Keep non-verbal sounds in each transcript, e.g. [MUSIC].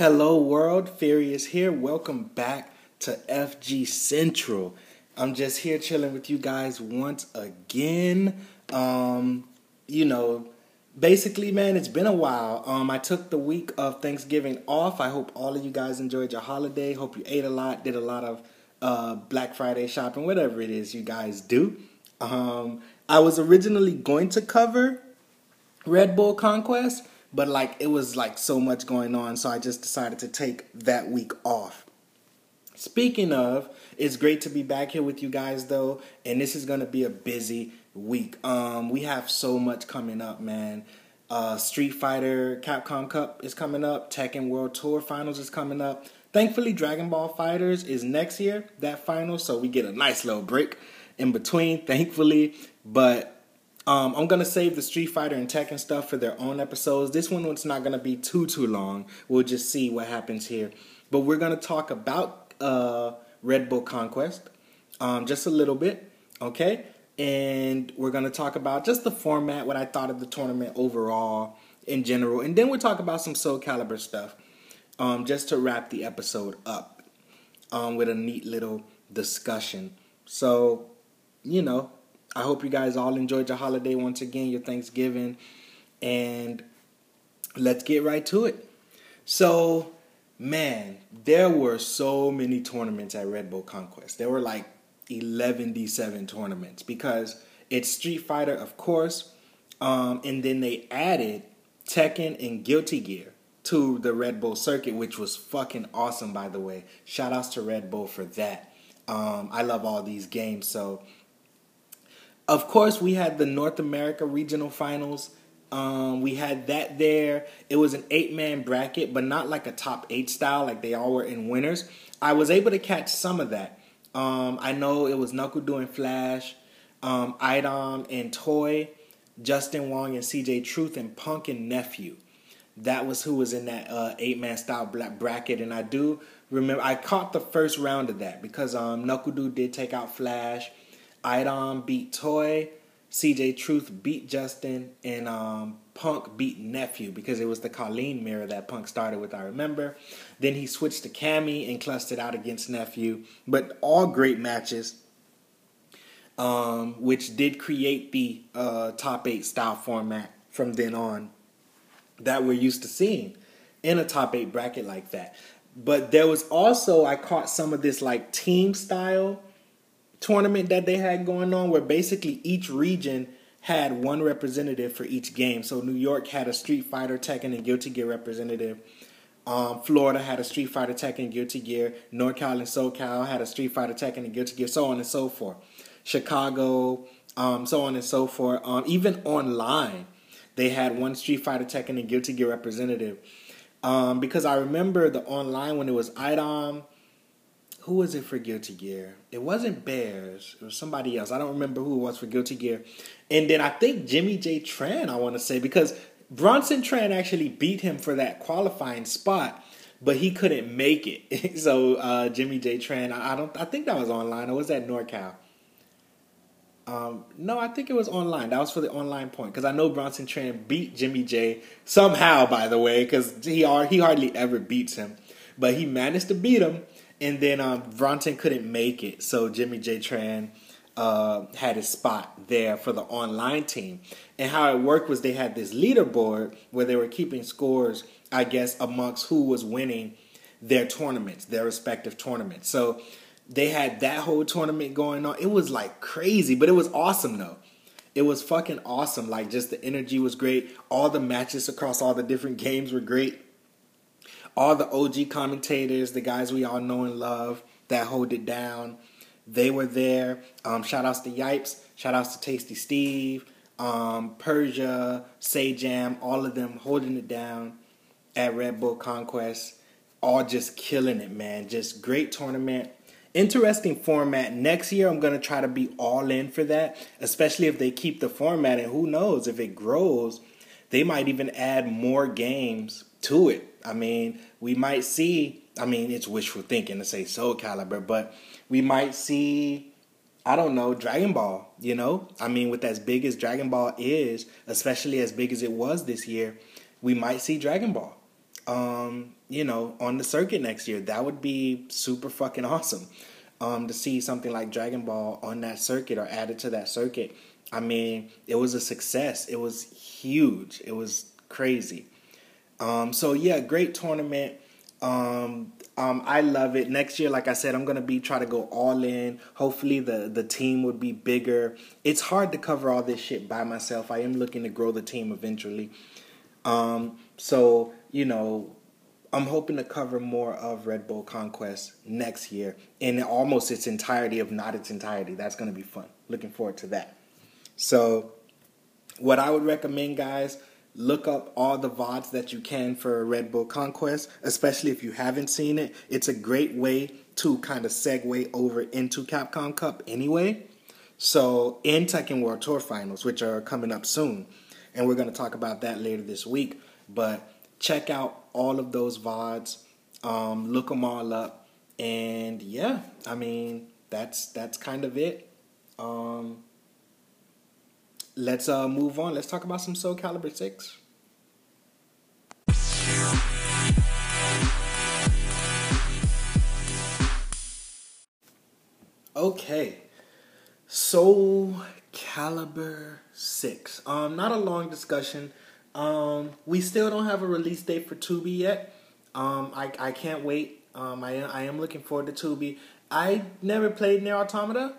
Hello, world. Furious here. Welcome back to FG Central. I'm just here chilling with you guys once again. Um, you know, basically, man, it's been a while. Um, I took the week of Thanksgiving off. I hope all of you guys enjoyed your holiday. Hope you ate a lot, did a lot of uh, Black Friday shopping, whatever it is you guys do. Um, I was originally going to cover Red Bull Conquest, but like it was like so much going on, so I just decided to take that week off. Speaking of, it's great to be back here with you guys though, and this is gonna be a busy week. Um, we have so much coming up, man. Uh, Street Fighter Capcom Cup is coming up. Tekken World Tour Finals is coming up. Thankfully, Dragon Ball FighterZ is next year, that final, so we get a nice little break in between, thankfully. But um, I'm gonna save the Street Fighter and Tekken stuff for their own episodes. This one it's not gonna be too too long. We'll just see what happens here. But we're gonna talk about uh, Red Bull Conquest um, just a little bit, okay? And we're gonna talk about just the format, what I thought of the tournament overall in general, and then we'll talk about some Soul Calibur stuff, um, just to wrap the episode up um, with a neat little discussion. So, you know, I hope you guys all enjoyed your holiday once again, your Thanksgiving, and let's get right to it. So, man, there were so many tournaments at Red Bull Conquest. There were like 11 D7 tournaments because it's Street Fighter, of course, um, and then they added Tekken and Guilty Gear to the Red Bull circuit, which was fucking awesome, by the way. Shout outs to Red Bull for that. Um, I love all these games, so of course, we had the North America Regional Finals. Um, we had that there. It was an eight man bracket, but not like a top eight style, like they all were in winners. I was able to catch some of that. Um, I know it was Knuckle doing Flash, um, Idom and Toy, Justin Wong and CJ Truth, and Punk and Nephew. That was who was in that uh, eight man style bracket, and I do remember I caught the first round of that because um, Knuckle did take out Flash. Idom beat Toy, CJ Truth beat Justin, and um, Punk beat Nephew because it was the Kolin mirror that Punk started with, I remember. Then he switched to Cammy and clustered out against Nephew. But all great matches, um, which did create the uh, top eight style format from then on that we're used to seeing in a top eight bracket like that. But there was also, I caught some of this like team style tournament that they had going on where basically each region had one representative for each game. So New York had a Street Fighter, Tekken, and Guilty Gear representative. Um, Florida had a Street Fighter, Tekken, Guilty Gear. NorCal and SoCal had a Street Fighter, Tekken, and Guilty Gear. So on and so forth. Chicago, um, so on and so forth. Um, even online, they had one Street Fighter, Tekken, and Guilty Gear representative. Um, because I remember the online when it was Idom, who was it for Guilty Gear? It wasn't Bears. It was somebody else. I don't remember who it was for Guilty Gear. And then I think Jimmy J Tran, I want to say, because Bronson Tran actually beat him for that qualifying spot, but he couldn't make it. [LAUGHS] so uh, Jimmy J Tran, I, I, don't. I think that was online, or was that NorCal? Um, no, I think it was online. That was for the online point because I know Bronson Tran beat Jimmy J somehow. By the way, because he he hardly ever beats him, but he managed to beat him and then um, Bronson couldn't make it, so Jimmy J Tran uh, had his spot there for the online team. And how it worked was they had this leaderboard where they were keeping scores, I guess, amongst who was winning their tournaments, their respective tournaments. So they had that whole tournament going on. It was like crazy, but it was awesome though. It was fucking awesome. Like just the energy was great. All the matches across all the different [LAUGHS] games were great all the OG commentators, the guys we all know and love that hold it down, they were there. Um, shout outs to Yipes, shout outs to Tasty Steve, um, Persia, Sajam, all of them holding it down at Red Bull Conquest. All just killing it, man. Just great tournament. Interesting format. Next year, I'm going to try to be all in for that, especially if they keep the format. And who knows, if it grows, they might even add more games to it. I mean, we might see, I mean, it's wishful thinking to say Soul Calibur, but we might see, I don't know, Dragon Ball, you know? I mean, with as big as Dragon Ball is, especially as big as it was this year, we might see Dragon Ball. um, you know, on the circuit next year. That would be super fucking awesome. Um, to see something like Dragon Ball on that circuit or added to that circuit. I mean, it was a success. It was huge. It was crazy. Um, so yeah, great tournament. Um, um, I love it. Next year, like I said, I'm gonna be try to go all in. Hopefully, the the team would be bigger. It's hard to cover all this shit by myself. I am looking to grow the team eventually. Um, so you know, I'm hoping to cover more of Red Bull Conquest next year in almost its entirety, if not its entirety. That's gonna be fun. Looking forward to that. So, what I would recommend, guys look up all the VODs that you can for Red Bull Conquest, especially if you haven't seen it. It's a great way to kind of segue over into Capcom Cup anyway. So, in Tekken World Tour Finals, which are coming up soon, and we're going to talk about that later this week. But check out all of those VODs, um, look them all up, and yeah, I mean that's that's kind of it. Um, let's uh, move on. Let's talk about some Soul Calibur 6. Okay. Soul Calibur 6. Um, not a long discussion. Um, we still don't have a release date for 2B yet. Um, I, I can't wait. Um, I, I am looking forward to 2B. I never played NieR Automata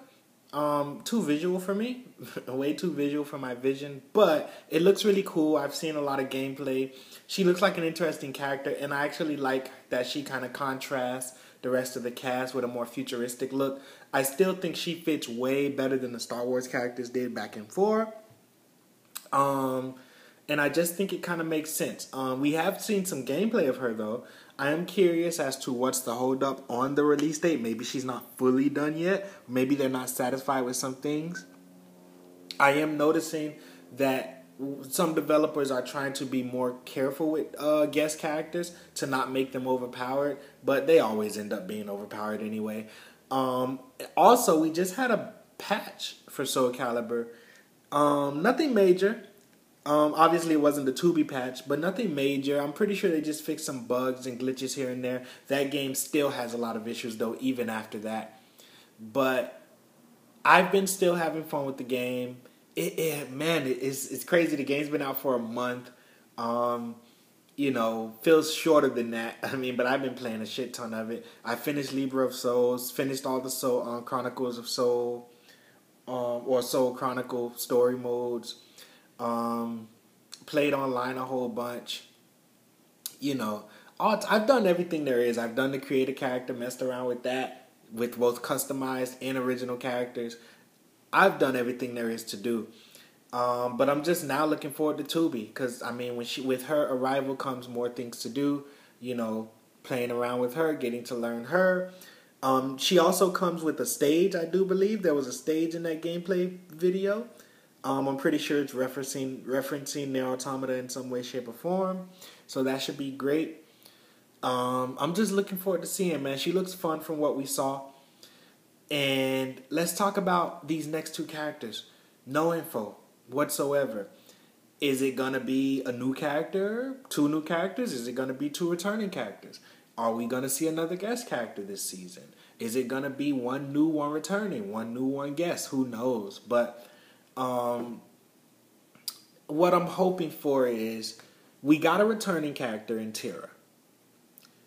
um, too visual for me, [LAUGHS] way too visual for my vision. But it looks really cool. I've seen a lot of gameplay. She looks like an interesting character, and I actually like that she kind of contrasts the rest of the cast with a more futuristic look. I still think she fits way better than the Star Wars characters did back in four. Um, and I just think it kind of makes sense. Um, we have seen some gameplay of her though. I am curious as to what's the holdup on the release date. Maybe she's not fully done yet. Maybe they're not satisfied with some things. I am noticing that some developers are trying to be more careful with uh, guest characters to not make them overpowered, but they always end up being overpowered anyway. Um, also, we just had a patch for Soul Calibur. Um, nothing major. Um, obviously, it wasn't the 2B patch, but nothing major. I'm pretty sure they just fixed some bugs and glitches here and there. That game still has a lot of issues, though, even after that. But I've been still having fun with the game. It, it man, it, it's it's crazy. The game's been out for a month. Um, you know, feels shorter than that. [LAUGHS] I mean, but I've been playing a shit ton of it. I finished Libra of Souls, finished all the Soul um, Chronicles of Soul, um, or Soul Chronicle story modes. Um, played online a whole bunch. You know, all, I've done everything there is. I've done the creator character, messed around with that, with both customized and original characters. I've done everything there is to do. Um, but I'm just now looking forward to 2B because I mean, when she with her arrival comes more things to do. You know, playing around with her, getting to learn her. Um, she also comes with a stage, I do believe. There was a stage in that gameplay video. Um, I'm pretty sure it's referencing referencing NieR Automata in some way, shape, or form. So that should be great. Um, I'm just looking forward to seeing, man. She looks fun from what we saw. And let's talk about these next two characters. No info whatsoever. Is it gonna be a new character? Two new characters? Is it gonna be two returning characters? Are we gonna see another guest character this season? Is it gonna be one new, one returning, one new, one guest? Who knows? But um, what I'm hoping for is we got a returning character in Tira.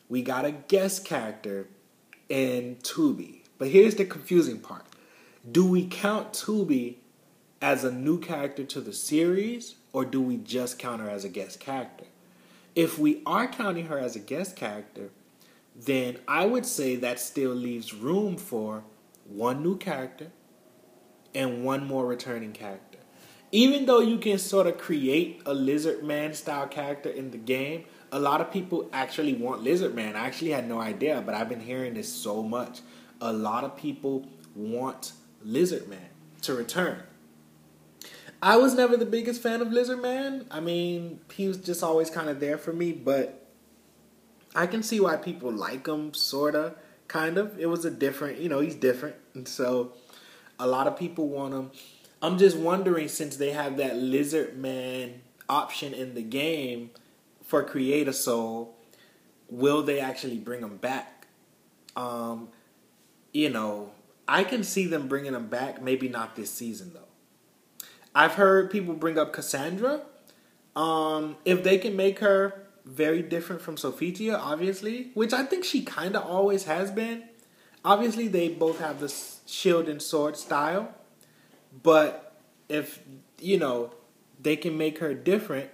We got a guest character in 2B. But here's the confusing part. Do we count 2B as a new character to the series or do we just count her as a guest character? If we are counting her as a guest character, then I would say that still leaves room for one new character and one more returning character. Even though you can sort of create a Lizard Man style character in the game, a lot of people actually want Lizard Man. I actually had no idea, but I've been hearing this so much. A lot of people want Lizard Man to return. I was never the biggest fan of Lizard Man. I mean, he was just always kind of there for me, but I can see why people like him, sorta, kind of. It was a different, you know, he's different. And so a lot of people want them. I'm just wondering since they have that lizard man option in the game for Create a Soul will they actually bring them back? Um, you know, I can see them bringing them back. Maybe not this season though. I've heard people bring up Cassandra. Um, if they can make her very different from Sophitia, obviously, which I think she kind of always has been. Obviously, they both have the shield and sword style, but if you know they can make her different,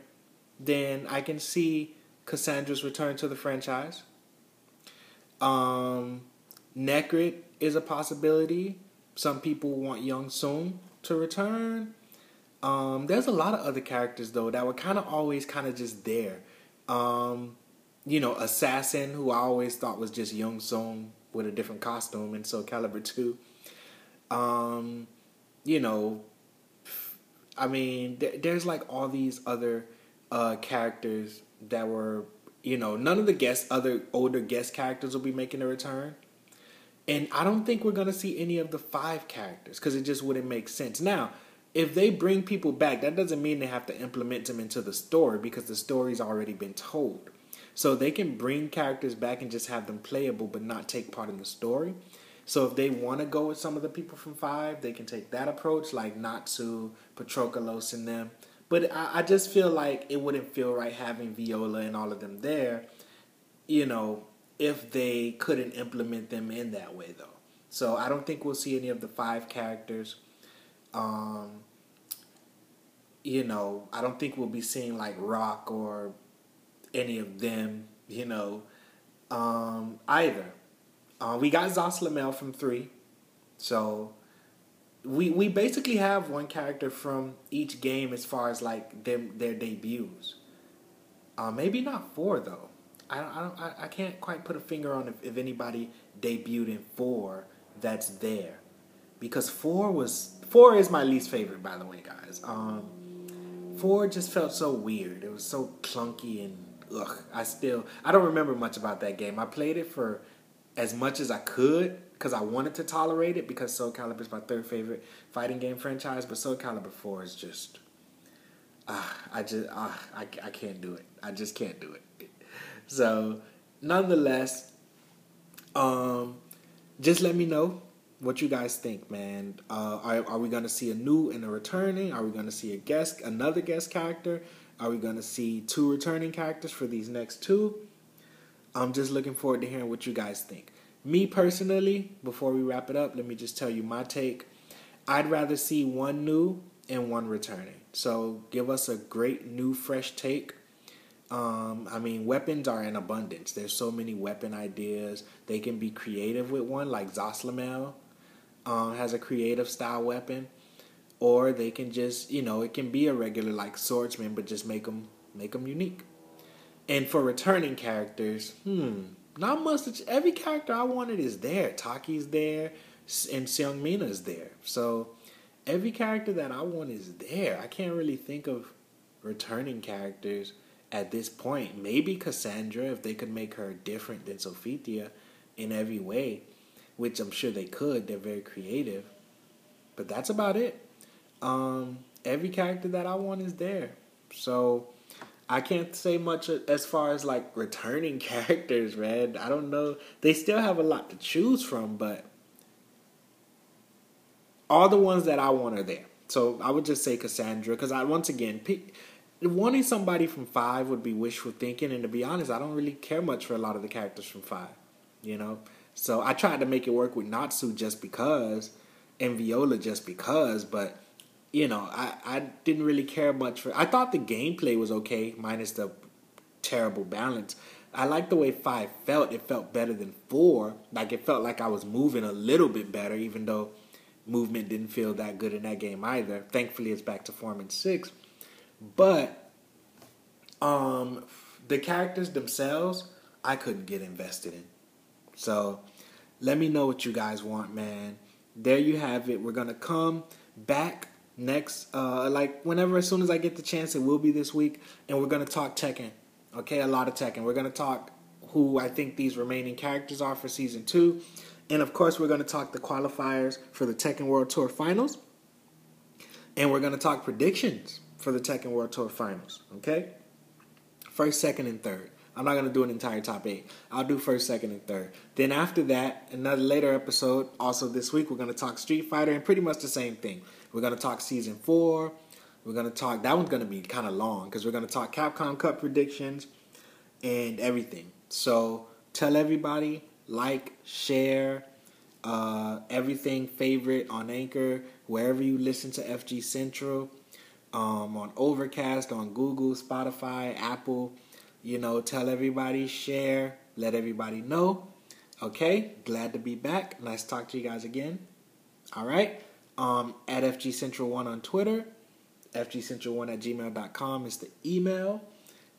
then I can see Cassandra's return to the franchise. Um, Necrid is a possibility. Some people want Young Soon to return. Um, there's a lot of other characters though that were kind of always kind of just there. Um, you know, Assassin, who I always thought was just Young Song with a different costume in Soul Calibur 2. Um, you know, I mean, th- there's like all these other uh, characters that were, you know, none of the guest, other older guest characters will be making a return. And I don't think we're to see any of the five characters because it just wouldn't make sense. Now, if they bring people back, that doesn't mean they have to implement them into the story because the story's already been told. So they can bring characters back and just have them playable but not take part in the story. So if they want to go with some of the people from Five, they can take that approach, like Natsu, Patroclus, and them. But I, I just feel like it wouldn't feel right having Viola and all of them there, you know, if they couldn't implement them in that way, though. So I don't think we'll see any of the five characters. Um, you know, I don't think we'll be seeing like Rock or any of them, you know, um, either. Uh, we got Zasalamel from three, so we we basically have one character from each game as far as like them their debuts. Uh, maybe not four though. I don't, I don't I, can't quite put a finger on if, if anybody debuted in four that's there, because four was four is my least favorite by the way, guys. Um, four just felt so weird. It was so clunky and ugh. I still I don't remember much about that game. I played it for as much as I could because I wanted to tolerate it because Soul Calibur is my third favorite fighting game franchise. But Soul Calibur Four is just ah, I just ah, I I can't do it. I just can't do it. So, nonetheless, um, just let me know what you guys think, man. Uh, are, are we going to see a new and a returning? Are we going to see a guest, another guest character? Are we going to see two returning characters for these next two? I'm just looking forward to hearing what you guys think. Me personally, before we wrap it up, let me just tell you my take. I'd rather see one new and one returning. So give us a great new, fresh take um, I mean, weapons are in abundance. There's so many weapon ideas. They can be creative with one, like Zasalamel um, has a creative style weapon, or they can just, you know, it can be a regular like swordsman, but just make them make them unique. And for returning characters, hmm, not much. Every character I wanted is there. Taki's there, and Seong is there. So every character that I want is there. I can't really think of returning characters at this point. Maybe Cassandra, if they could make her different than Sophitia in every way, which I'm sure they could. They're very creative. But that's about it. Um, every character that I want is there. So I can't say much as far as like returning [LAUGHS] characters, man. I don't know. They still have a lot to choose from, but all the ones that I want are there. So I would just say Cassandra because I once again wanting somebody from five would be wishful thinking, and to be honest, I don't really care much for a lot of the characters from five. You know, so I tried to make it work with Natsu just because, and Viola just because, but you know, I I didn't really care much for. I thought the gameplay was okay, minus the terrible balance. I liked the way five felt. It felt better than four. Like it felt like I was moving a little bit better, even though movement didn't feel that good in that game either. Thankfully, it's back to form in six. But um, the characters themselves, I couldn't get invested in. So let me know what you guys want, man. There you have it. We're gonna come back next, uh, like whenever, as soon as I get the chance, it will be this week, and we're gonna talk Tekken. Okay, a lot of Tekken. We're gonna talk who I think these remaining characters are for season two, and of course, we're gonna talk the qualifiers for the Tekken World Tour Finals, and we're gonna talk predictions for the Tekken World Tour Finals. Okay, first, second, and third. I'm not gonna do an entire top eight. I'll do first, second, and third. Then after that, another later episode. Also this week, we're gonna talk Street Fighter and pretty much the same thing. We're gonna talk season four. We're gonna talk. That one's gonna be kind of long because we're gonna talk Capcom Cup predictions and everything. So tell everybody, like, share, uh, everything favorite on Anchor, wherever you listen to FG Central, um, on Overcast, on Google, Spotify, Apple. You know, tell everybody, share, let everybody know. Okay, glad to be back. Nice to talk to you guys again. All right, um, at FG Central 1 on Twitter, FGCentral1 at gmail.com is the email.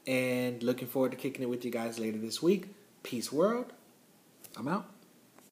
And looking forward to kicking it with you guys later this week. Peace, world. I'm out.